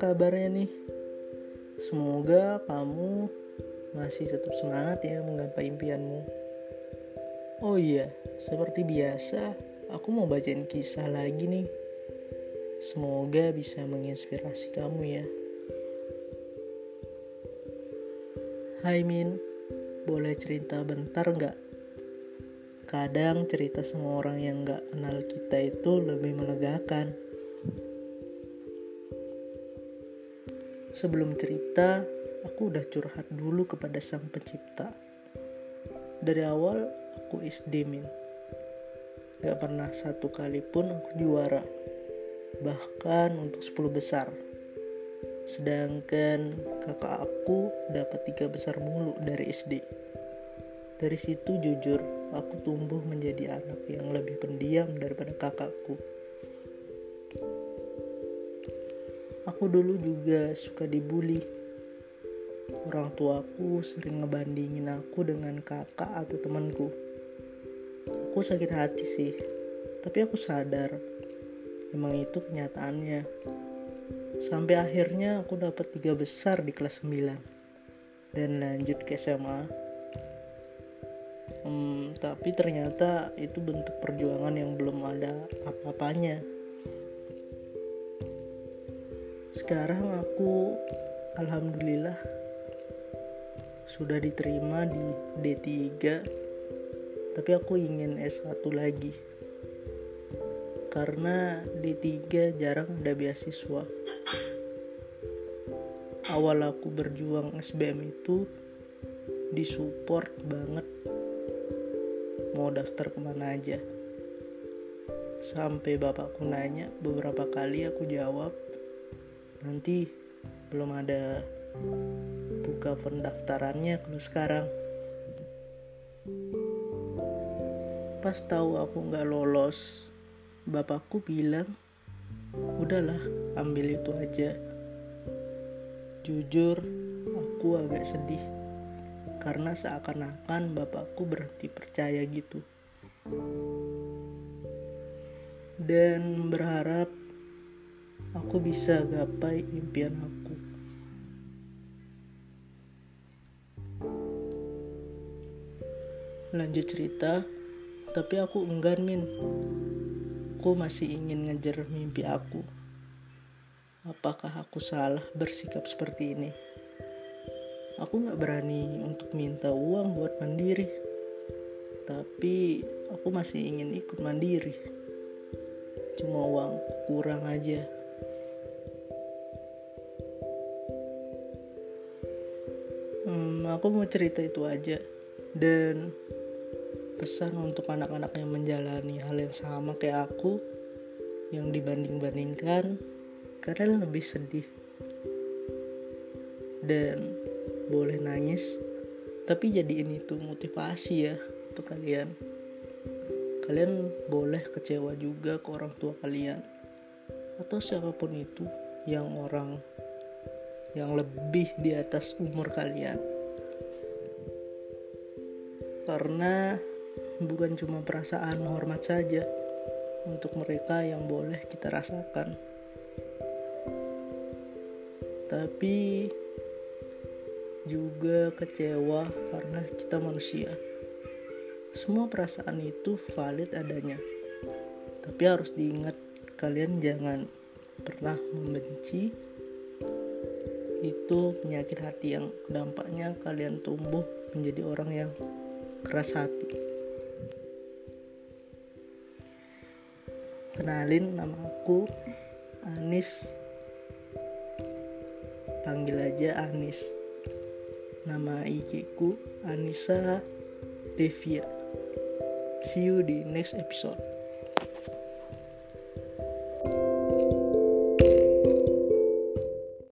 kabarnya nih? Semoga kamu masih tetap semangat ya menggapai impianmu. Oh iya, seperti biasa, aku mau bacain kisah lagi nih. Semoga bisa menginspirasi kamu ya. Hai Min, boleh cerita bentar nggak? Kadang cerita sama orang yang nggak kenal kita itu lebih melegakan. Sebelum cerita, aku udah curhat dulu kepada sang pencipta. Dari awal, aku SD min. Gak pernah satu kali pun aku juara. Bahkan untuk 10 besar. Sedangkan kakak aku dapat tiga besar mulu dari SD. Dari situ jujur, aku tumbuh menjadi anak yang lebih pendiam daripada kakakku. Aku dulu juga suka dibully. Orang tuaku sering ngebandingin aku dengan kakak atau temanku. Aku sakit hati sih, tapi aku sadar emang itu kenyataannya. Sampai akhirnya aku dapat tiga besar di kelas 9 dan lanjut ke SMA. Hmm, tapi ternyata itu bentuk perjuangan yang belum ada apa-apanya sekarang aku alhamdulillah sudah diterima di D3 tapi aku ingin S1 lagi. Karena D3 jarang ada beasiswa. Awal aku berjuang SBM itu disupport banget. Mau daftar ke mana aja. Sampai bapakku nanya beberapa kali aku jawab nanti belum ada buka pendaftarannya kalau sekarang. Pas tahu aku nggak lolos bapakku bilang udahlah ambil itu aja. Jujur aku agak sedih karena seakan-akan bapakku berhenti percaya gitu. Dan berharap aku bisa gapai impian aku. Lanjut cerita, tapi aku enggan min. Aku masih ingin ngejar mimpi aku. Apakah aku salah bersikap seperti ini? Aku gak berani untuk minta uang buat mandiri. Tapi aku masih ingin ikut mandiri. Cuma uang kurang aja. Hmm, aku mau cerita itu aja. Dan pesan untuk anak-anak yang menjalani hal yang sama kayak aku yang dibanding-bandingkan kalian lebih sedih dan boleh nangis tapi jadiin itu motivasi ya untuk kalian. Kalian boleh kecewa juga ke orang tua kalian atau siapa pun itu yang orang yang lebih di atas umur kalian karena bukan cuma perasaan hormat saja untuk mereka yang boleh kita rasakan. Tapi juga kecewa karena kita manusia. Semua perasaan itu valid adanya. Tapi harus diingat kalian jangan pernah membenci itu penyakit hati yang dampaknya kalian tumbuh menjadi orang yang keras hati. Kenalin nama aku Anis. Panggil aja Anis. Nama IG ku Anissa Devia. See you di next episode.